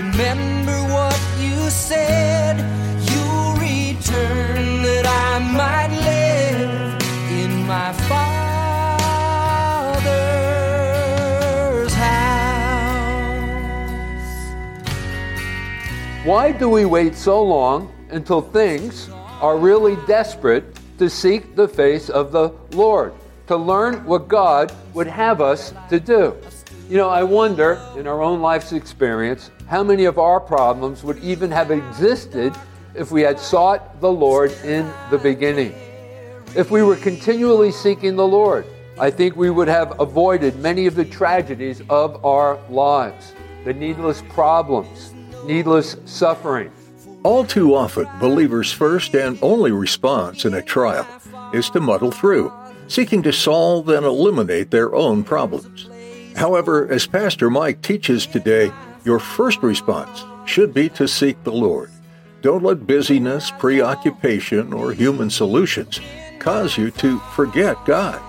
Remember what you said. You'll return that I might live in my Father's house. Why do we wait so long until things are really desperate to seek the face of the Lord, to learn what God would have us to do? You know, I wonder in our own life's experience how many of our problems would even have existed if we had sought the Lord in the beginning. If we were continually seeking the Lord, I think we would have avoided many of the tragedies of our lives the needless problems, needless suffering. All too often, believers' first and only response in a trial is to muddle through, seeking to solve and eliminate their own problems. However, as Pastor Mike teaches today, your first response should be to seek the Lord. Don't let busyness, preoccupation, or human solutions cause you to forget God.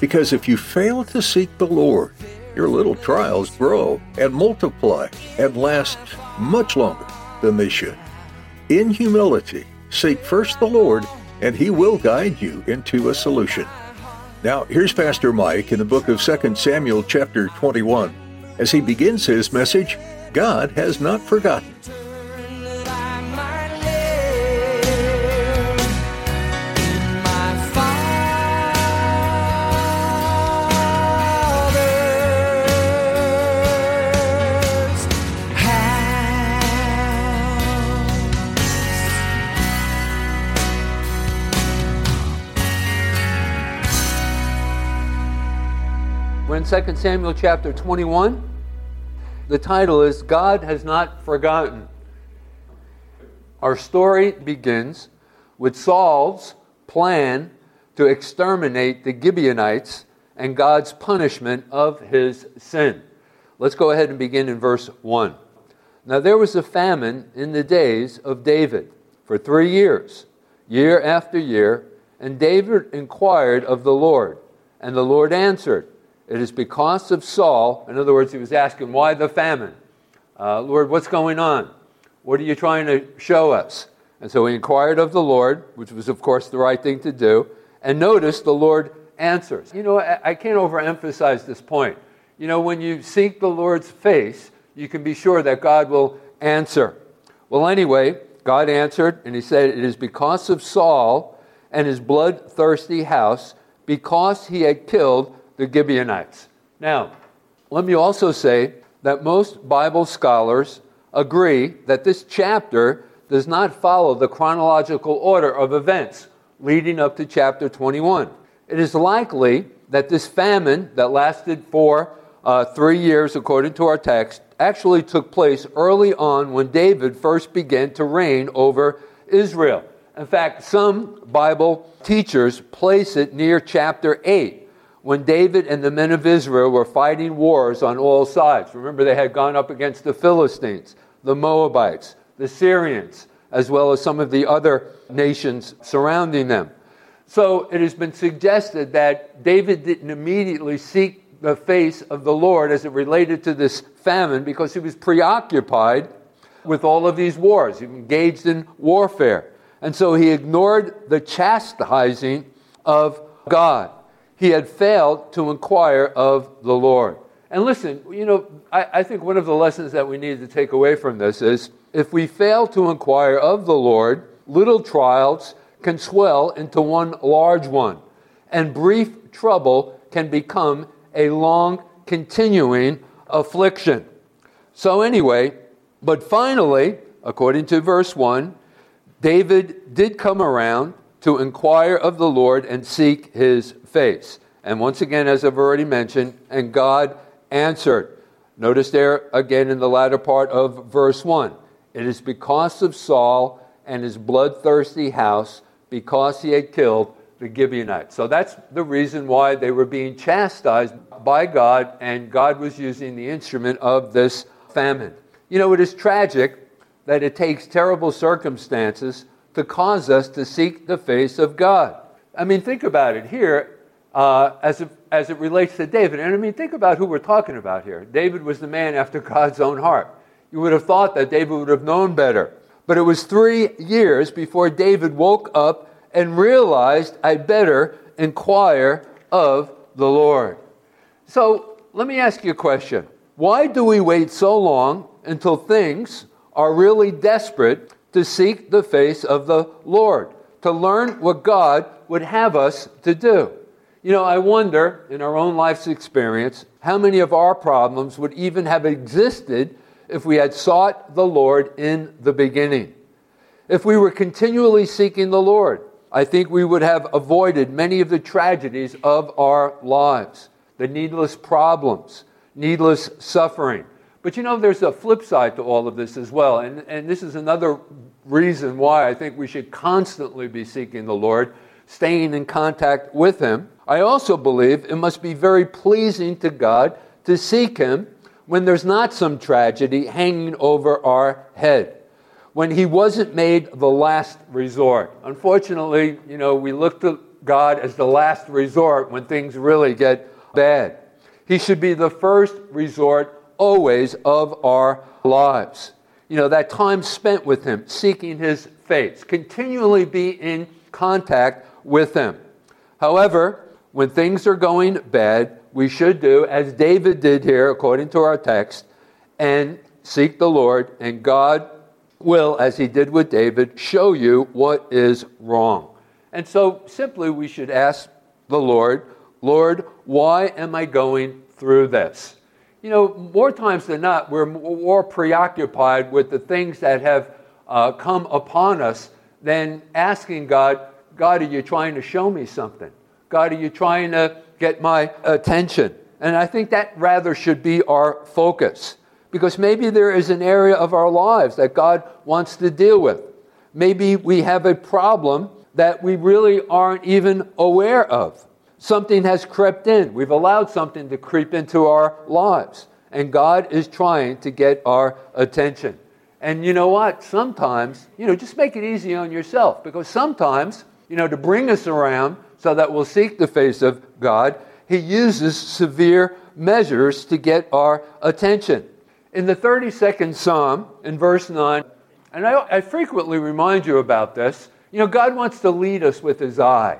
Because if you fail to seek the Lord, your little trials grow and multiply and last much longer than they should. In humility, seek first the Lord, and He will guide you into a solution. Now, here's Pastor Mike in the book of 2 Samuel, chapter 21, as he begins his message God has not forgotten. We're in 2 Samuel chapter 21. The title is God Has Not Forgotten. Our story begins with Saul's plan to exterminate the Gibeonites and God's punishment of his sin. Let's go ahead and begin in verse 1. Now there was a famine in the days of David for three years, year after year, and David inquired of the Lord, and the Lord answered, It is because of Saul. In other words, he was asking, Why the famine? Uh, Lord, what's going on? What are you trying to show us? And so he inquired of the Lord, which was, of course, the right thing to do. And notice the Lord answers. You know, I, can't overemphasize this point. You know, when you seek the Lord's face, you can be sure that God will answer. Well, anyway, God answered, and he said, It is because of Saul and his bloodthirsty house, because he had killed the Gibeonites. Now, let me also say that most Bible scholars agree that this chapter does not follow the chronological order of events leading up to chapter 21. It is likely that this famine that lasted for uh, three years, according to our text, actually took place early on when David first began to reign over Israel. In fact, some Bible teachers place it near chapter 8 when David and the men of Israel were fighting wars on all sides. Remember, they had gone up against the Philistines, the Moabites, the Syrians, as well as some of the other nations surrounding them. So it has been suggested that David didn't immediately seek the face of the Lord as it related to this famine because he was preoccupied with all of these wars. He engaged in warfare. And so he ignored the chastising of God. He had failed to inquire of the Lord. And listen, you know, I, I, think one of the lessons that we need to take away from this is if we fail to inquire of the Lord, little trials can swell into one large one, and brief trouble can become a long, continuing affliction. So, anyway, but finally, according to verse 1, David did come around to inquire of the Lord and seek his face. And once again, as I've already mentioned, and God answered. Notice there again in the latter part of verse 1 it is because of Saul and his bloodthirsty house, because he had killed the Gibeonites. So that's the reason why they were being chastised by God, and God was using the instrument of this famine. You know, it is tragic that it takes terrible circumstances to cause us to seek the face of God. I mean, think about it here uh, as, it, as it relates to David. And I mean, think about who we're talking about here. David was the man after God's own heart. You would have thought that David would have known better. But it was three years before David woke up and realized I'd better inquire of the Lord. So let me ask you a question. Why do we wait so long until things are really desperate to seek the face of the Lord, to learn what God would have us to do? You know, I wonder in our own life's experience how many of our problems would even have existed if we had sought the Lord in the beginning. If we were continually seeking the Lord, I think we would have avoided many of the tragedies of our lives, the needless problems, needless suffering. But you know, there's a flip side to all of this as well. And, and this is another reason why I think we should constantly be seeking the Lord, staying in contact with Him. I also believe it must be very pleasing to God to seek Him when there's not some tragedy hanging over our head when he wasn't made the last resort. Unfortunately, you know, we look to God as the last resort when things really get bad. He should be the first resort always of our lives. You know, that time spent with him, seeking his face, continually be in contact with him. However, when things are going bad, we should do as David did here, according to our text, and seek the Lord, and God will, as he did with David, show you what is wrong. And so simply we should ask the Lord, Lord, why am I going through this? You know, more times than not, we're more preoccupied with the things that have uh, come upon us than asking God, God, are you trying to show me something? God, are you trying to get my attention? And I think that rather should be our focus. Because maybe there is an area of our lives that God wants to deal with. Maybe we have a problem that we really aren't even aware of. Something has crept in. We've allowed something to creep into our lives. And God is trying to get our attention. And you know what? Sometimes, you know, just make it easy on yourself because sometimes, you know, to bring us around so that we'll seek the face of God, He uses severe measures to get our attention. In the 32nd Psalm, in verse 9, and I, I, frequently remind you about this, you know, God wants to lead us with His eye.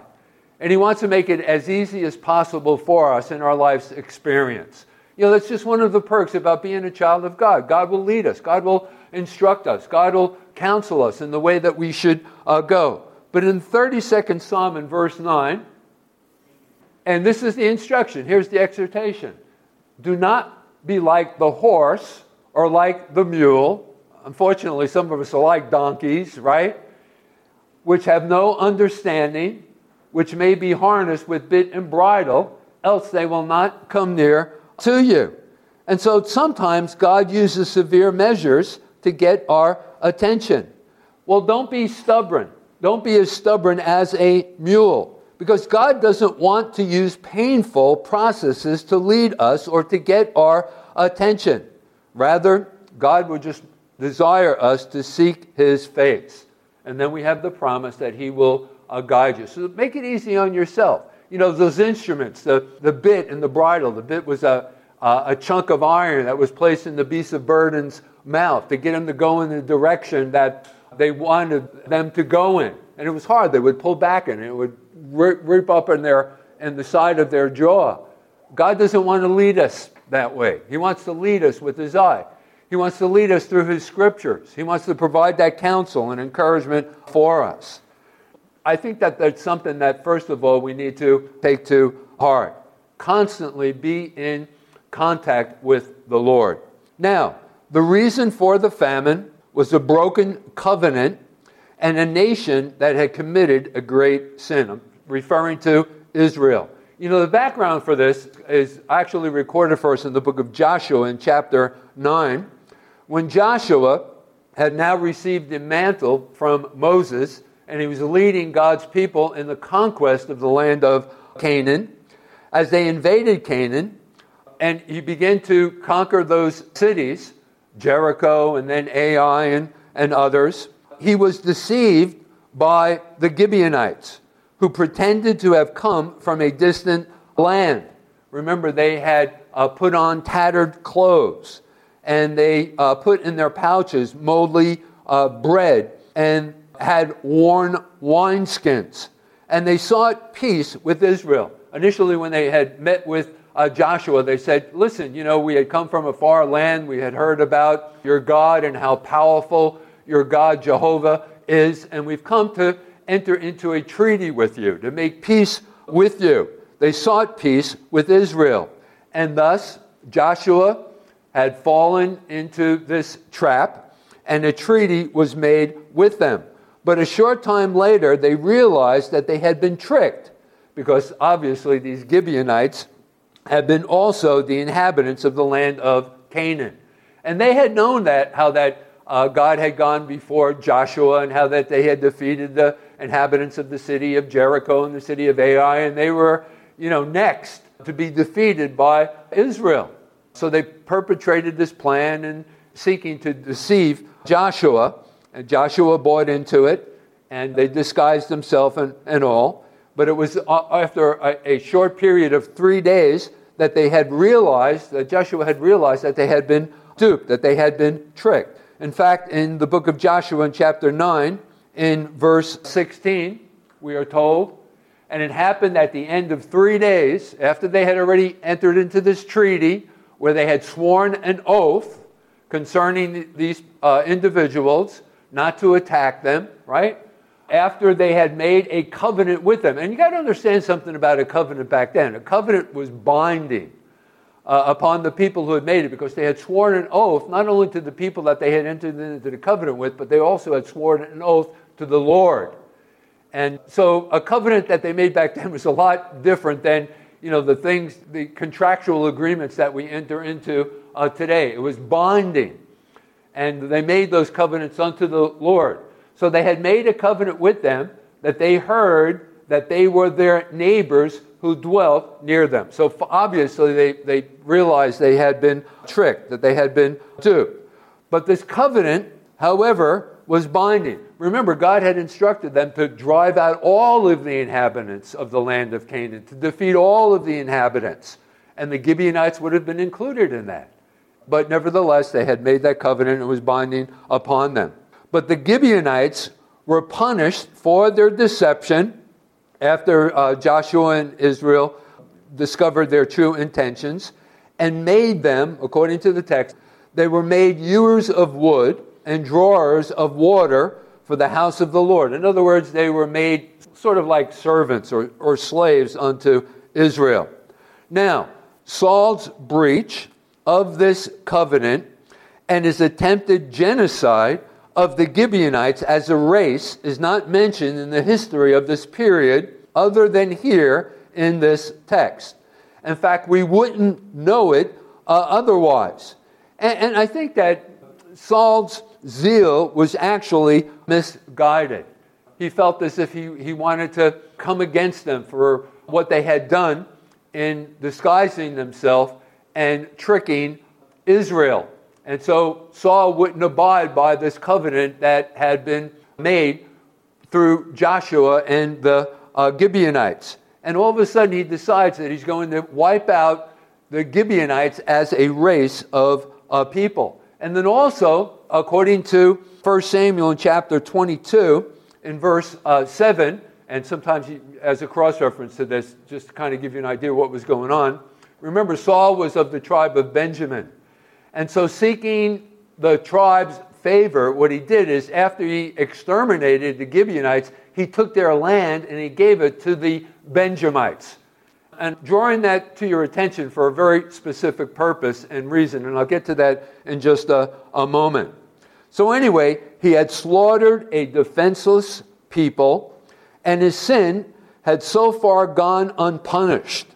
And He wants to make it as easy as possible for us in our life's experience. You know, that's just one of the perks about being a child of God. God will lead us, God will instruct us, God will counsel us in the way that we should uh, go. But in the 32nd Psalm, in verse 9, and this is the instruction, here's the exhortation do not be like the horse or like the mule. Unfortunately, some of us are like donkeys, right? Which have no understanding, which may be harnessed with bit and bridle, else they will not come near to you. And so sometimes God uses severe measures to get our attention. Well, don't be stubborn. Don't be as stubborn as a mule because God doesn't want to use painful processes to lead us or to get our attention. Rather, God would just desire us to seek His face. And then we have the promise that He will uh, guide you. So make it easy on yourself. You know, those instruments, the, the bit and the bridle. The bit was a, uh, a chunk of iron that was placed in the beast of burden's mouth to get him to go in the direction that they wanted them to go in. And it was hard. They would pull back and it would rip up in, their, in the side of their jaw. God doesn't want to lead us that way. He wants to lead us with His eye. He wants to lead us through His scriptures. He wants to provide that counsel and encouragement for us. I think that that's something that, first of all, we need to take to heart. Constantly be in contact with the Lord. Now, the reason for the famine was a broken covenant and a nation that had committed a great sin. I'm referring to Israel. You know, the background for this is actually recorded for us in the book of Joshua in chapter 9. When Joshua had now received the mantle from Moses, and he was leading God's people in the conquest of the land of Canaan. As they invaded Canaan, and he began to conquer those cities, Jericho and then Ai and, and others, he was deceived by the Gibeonites, who pretended to have come from a distant land. Remember, they had uh, put on tattered clothes, and they uh, put in their pouches moldy uh, bread and had worn wineskins. And they sought peace with Israel. Initially, when they had met with uh, Joshua, they said, Listen, you know, we had come from a far land. We had heard about your God and how powerful your God, Jehovah, is. And we've come to enter into a treaty with you, to make peace with you. They sought peace with Israel. And thus, Joshua had fallen into this trap, and a treaty was made with them. But a short time later, they realized that they had been tricked because obviously these Gibeonites had been also the inhabitants of the land of Canaan. And they had known that, how that uh, God had gone before Joshua and how that they had defeated the inhabitants of the city of Jericho and the city of Ai, and they were, you know, next to be defeated by Israel. So they perpetrated this plan and seeking to deceive Joshua, and Joshua bought into it, and they disguised themselves and, and all. But it was uh, after a, a short period of three days that they had realized, that Joshua had realized that they had been duped, that they had been tricked. In fact, in the book of Joshua, in chapter 9, in verse 16, we are told, and it happened at the end of three days, after they had already entered into this treaty, where they had sworn an oath concerning these uh, individuals not to attack them, right? After they had made a covenant with them. And you got to understand something about a covenant back then. A covenant was binding uh, upon the people who had made it because they had sworn an oath not only to the people that they had entered into the covenant with, but they also had sworn an oath to the Lord. And so a covenant that they made back then was a lot different than you know the things, the contractual agreements that we enter into uh, today. It was binding, and they made those covenants unto the Lord. So they had made a covenant with them that they heard that they were their neighbors who dwelt near them. So obviously they, they realized they had been tricked, that they had been duped. But this covenant, however, was binding. Remember, God had instructed them to drive out all of the inhabitants of the land of Canaan, to defeat all of the inhabitants. And the Gibeonites would have been included in that. But nevertheless, they had made that covenant and was binding upon them. But the Gibeonites were punished for their deception after uh, Joshua and Israel discovered their true intentions and made them, according to the text, they were made hewers of wood and drawers of water for the house of the Lord. In other words, they were made sort of like servants or, or slaves unto Israel. Now, Saul's breach of this covenant and his attempted genocide of the Gibeonites as a race is not mentioned in the history of this period other than here in this text. In fact, we wouldn't know it uh, otherwise. And, and I think that Saul's zeal was actually misguided. He felt as if he, he wanted to come against them for what they had done in disguising themselves and tricking Israel. And so Saul wouldn't abide by this covenant that had been made through Joshua and the uh, Gibeonites. And all of a sudden, he decides that he's going to wipe out the Gibeonites as a race of uh, people. And then also, according to 1 Samuel in chapter 22, in verse uh, 7, and sometimes as a cross reference to this, just to kind of give you an idea of what was going on. Remember, Saul was of the tribe of Benjamin. And so, seeking the tribe's favor, what he did is after he exterminated the Gibeonites, he took their land and he gave it to the Benjamites. And drawing that to your attention for a very specific purpose and reason, and I'll get to that in just a, a moment. So, anyway, he had slaughtered a defenseless people, and his sin had so far gone unpunished,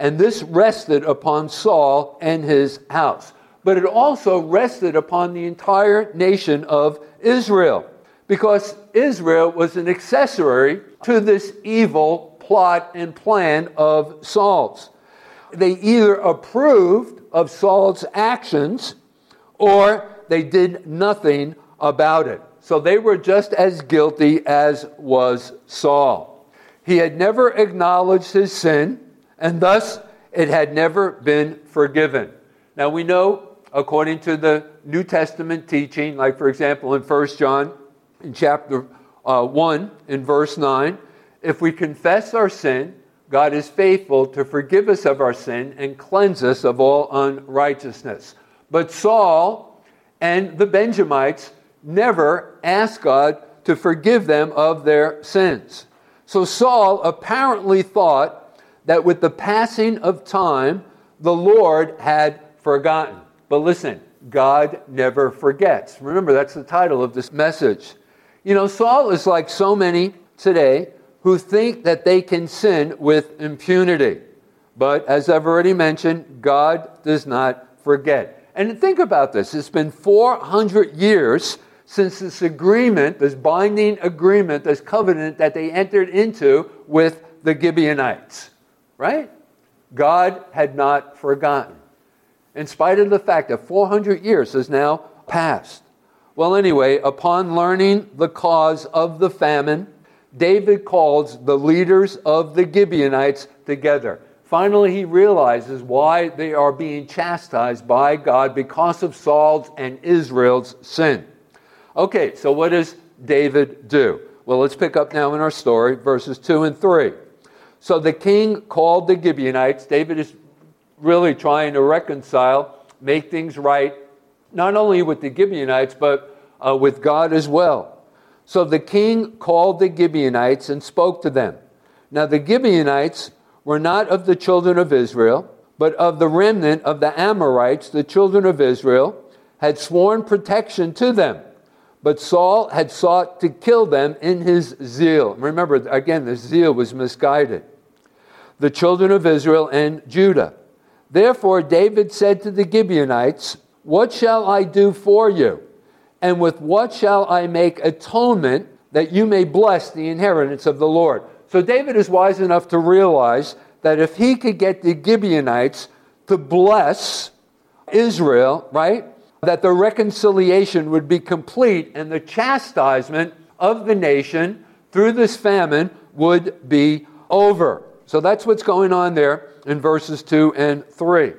and this rested upon Saul and his house. But it also rested upon the entire nation of Israel, because Israel was an accessory to this evil plot and plan of Saul's. They either approved of Saul's actions or they did nothing about it. So they were just as guilty as was Saul. He had never acknowledged his sin, and thus it had never been forgiven. Now we know, according to the New Testament teaching, like for example in 1 John in chapter uh, 1 in verse 9, if we confess our sin, God is faithful to forgive us of our sin and cleanse us of all unrighteousness. But Saul and the Benjamites never asked God to forgive them of their sins. So Saul apparently thought that with the passing of time, the Lord had forgotten. But listen, God never forgets. Remember, that's the title of this message. You know, Saul is like so many today who think that they can sin with impunity. But as I've already mentioned, God does not forget. And think about this it's been 400 years since this agreement, this binding agreement, this covenant that they entered into with the Gibeonites, right? God had not forgotten, in spite of the fact that 400 years has now passed. Well, anyway, upon learning the cause of the famine, David calls the leaders of the Gibeonites together. Finally, he realizes why they are being chastised by God because of Saul's and Israel's sin. Okay, so what does David do? Well, let's pick up now in our story, verses 2 and 3. So the king called the Gibeonites. David is really trying to reconcile, make things right, not only with the Gibeonites, but uh, with God as well. So the king called the Gibeonites and spoke to them. Now the Gibeonites were not of the children of Israel, but of the remnant of the Amorites, the children of Israel, had sworn protection to them. But Saul had sought to kill them in his zeal. Remember, again, the zeal was misguided. The children of Israel and Judah. Therefore, David said to the Gibeonites, What shall I do for you? And with what shall I make atonement that you may bless the inheritance of the Lord? So, David is wise enough to realize that if he could get the Gibeonites to bless Israel, right? that the reconciliation would be complete and the chastisement of the nation through this famine would be over. So that's what's going on there in verses 2 and 3.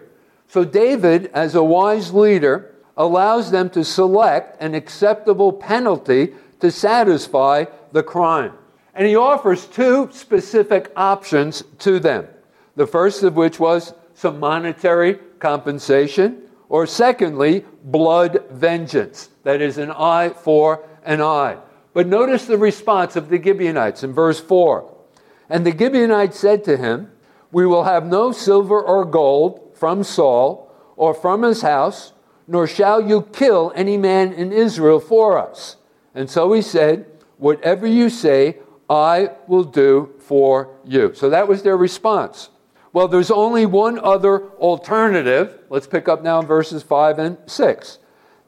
So David, as a wise leader, allows them to select an acceptable penalty to satisfy the crime. And he offers two specific options to them. The first of which was some monetary compensation, or secondly, blood vengeance. That is, an eye for an eye. But notice the response of the Gibeonites in verse 4. And the Gibeonites said to him, We will have no silver or gold from Saul or from his house, nor shall you kill any man in Israel for us. And so he said, Whatever you say, I will do for you. So that was their response. Well, there's only one other alternative. Let's pick up now in verses 5 and 6.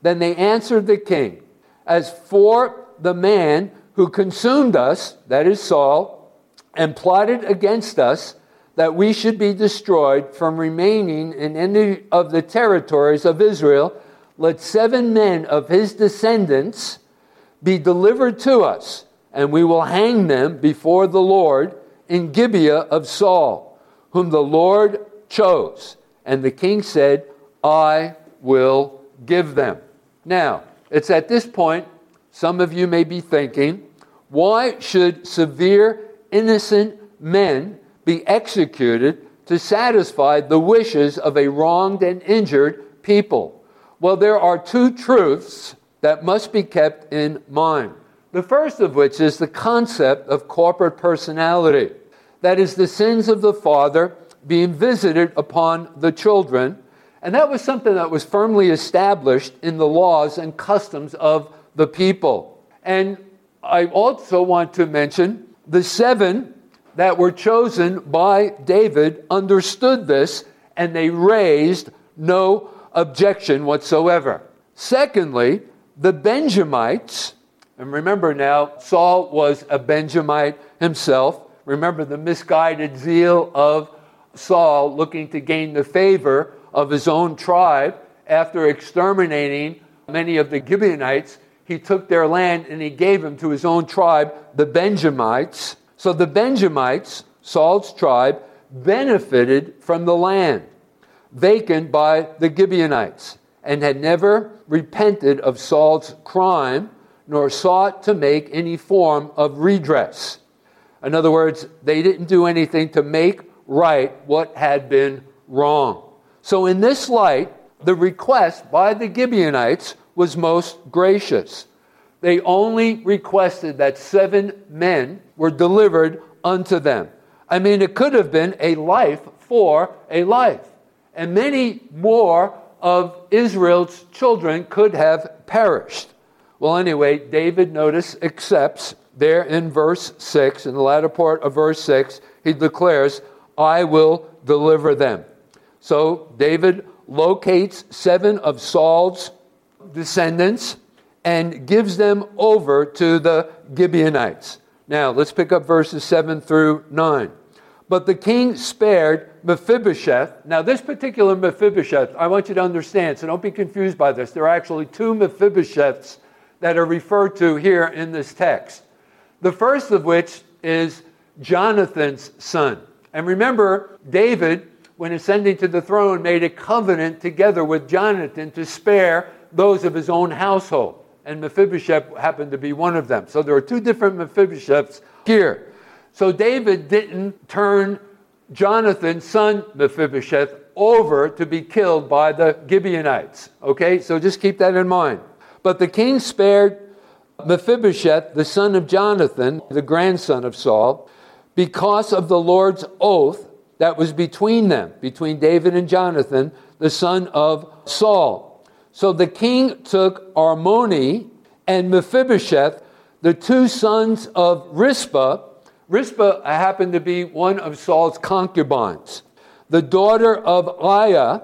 Then they answered the king, As for the man who consumed us, that is Saul, and plotted against us that we should be destroyed from remaining in any of the territories of Israel, let seven men of his descendants be delivered to us, and we will hang them before the Lord in Gibeah of Saul whom the Lord chose. And the king said, I will give them. Now, it's at this point, some of you may be thinking, why should severe, innocent men be executed to satisfy the wishes of a wronged and injured people? Well, there are two truths that must be kept in mind. The first of which is the concept of corporate personality that is, the sins of the father being visited upon the children. And that was something that was firmly established in the laws and customs of the people. And I also want to mention the seven that were chosen by David understood this and they raised no objection whatsoever. Secondly, the Benjamites, and remember now, Saul was a Benjamite himself. Remember the misguided zeal of Saul looking to gain the favor of his own tribe after exterminating many of the Gibeonites. He took their land and he gave them to his own tribe, the Benjamites. So the Benjamites, Saul's tribe, benefited from the land vacant by the Gibeonites and had never repented of Saul's crime nor sought to make any form of redress. In other words, they didn't do anything to make right what had been wrong. So, in this light, the request by the Gibeonites was most gracious. They only requested that seven men were delivered unto them. I mean, it could have been a life for a life, and many more of Israel's children could have perished. Well, anyway, David, notice, accepts there in verse 6, in the latter part of verse 6, he declares, I will deliver them. So David locates seven of Saul's descendants and gives them over to the Gibeonites. Now, let's pick up verses 7 through 9. But the king spared Mephibosheth. Now, this particular Mephibosheth, I want you to understand, so don't be confused by this. There are actually two Mephibosheths that are referred to here in this text. The first of which is Jonathan's son. And remember, David, when ascending to the throne, made a covenant together with Jonathan to spare those of his own household. And Mephibosheth happened to be one of them. So there are two different Mephibosheths here. So David didn't turn Jonathan's son Mephibosheth, over to be killed by the Gibeonites. Okay, so just keep that in mind. But the king spared Mephibosheth, the son of Jonathan, the grandson of Saul, because of the Lord's oath that was between them, between David and Jonathan, the son of Saul. So the king took Armoni and Mephibosheth, the two sons of Rizpah. Rizpah happened to be one of Saul's concubines, the daughter of Aiah,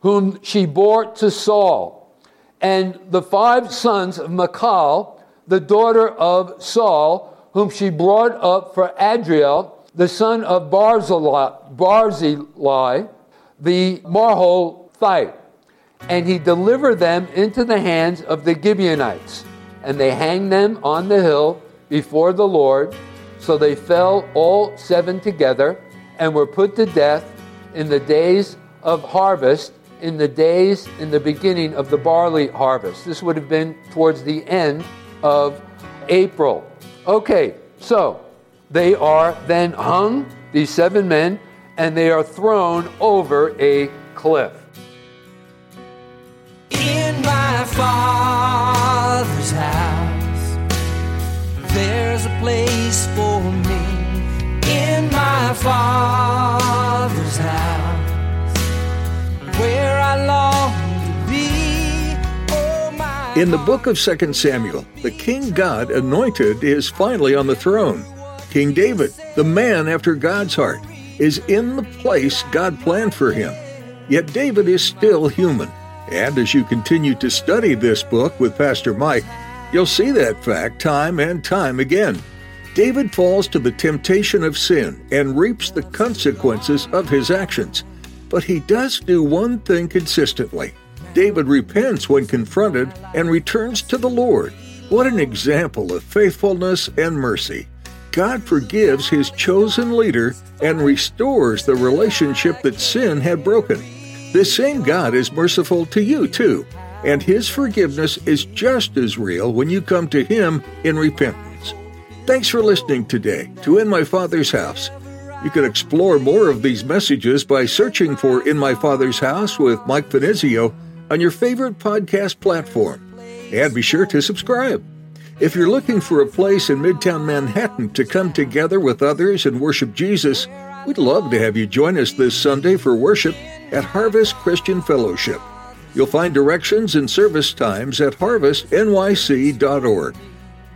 whom she bore to Saul, and the five sons of Michal, the daughter of Saul, whom she brought up for Adriel, the son of Barzillai, Barzillai the Maholathite. And he delivered them into the hands of the Gibeonites. And they hanged them on the hill before the Lord. So they fell all seven together and were put to death in the days of harvest, in the days in the beginning of the barley harvest. This would have been towards the end of April. Okay, so they are then hung, these seven men, and they are thrown over a cliff. In my father's house, there's a place for me. In my father's house, where I long to be. Oh, my In the book of 2 Samuel, the king God anointed is finally on the throne. King David, the man after God's heart, is in the place God planned for him. Yet David is still human. And as you continue to study this book with Pastor Mike, you'll see that fact time and time again. David falls to the temptation of sin and reaps the consequences of his actions. But he does do one thing consistently. David repents when confronted and returns to the Lord. What an example of faithfulness and mercy. God forgives his chosen leader and restores the relationship that sin had broken. This same God is merciful to you too, and his forgiveness is just as real when you come to him in repentance. Thanks for listening today to In My Father's House. You can explore more of these messages by searching for In My Father's House with Mike Finizio on your favorite podcast platform. And be sure to subscribe. If you're looking for a place in Midtown Manhattan to come together with others and worship Jesus, we'd love to have you join us this Sunday for worship at Harvest Christian Fellowship. You'll find directions and service times at harvestnyc.org.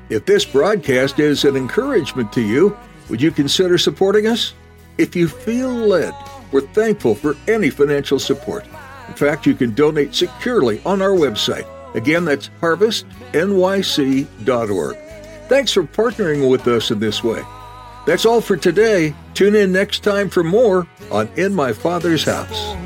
If this broadcast is an encouragement to you, Would you consider supporting us? If you feel led, we're thankful for any financial support. In fact, you can donate securely on our website. Again, that's harvestnyc.org. Thanks for partnering with us in this way. That's all for today. Tune in next time for more on In My Father's House.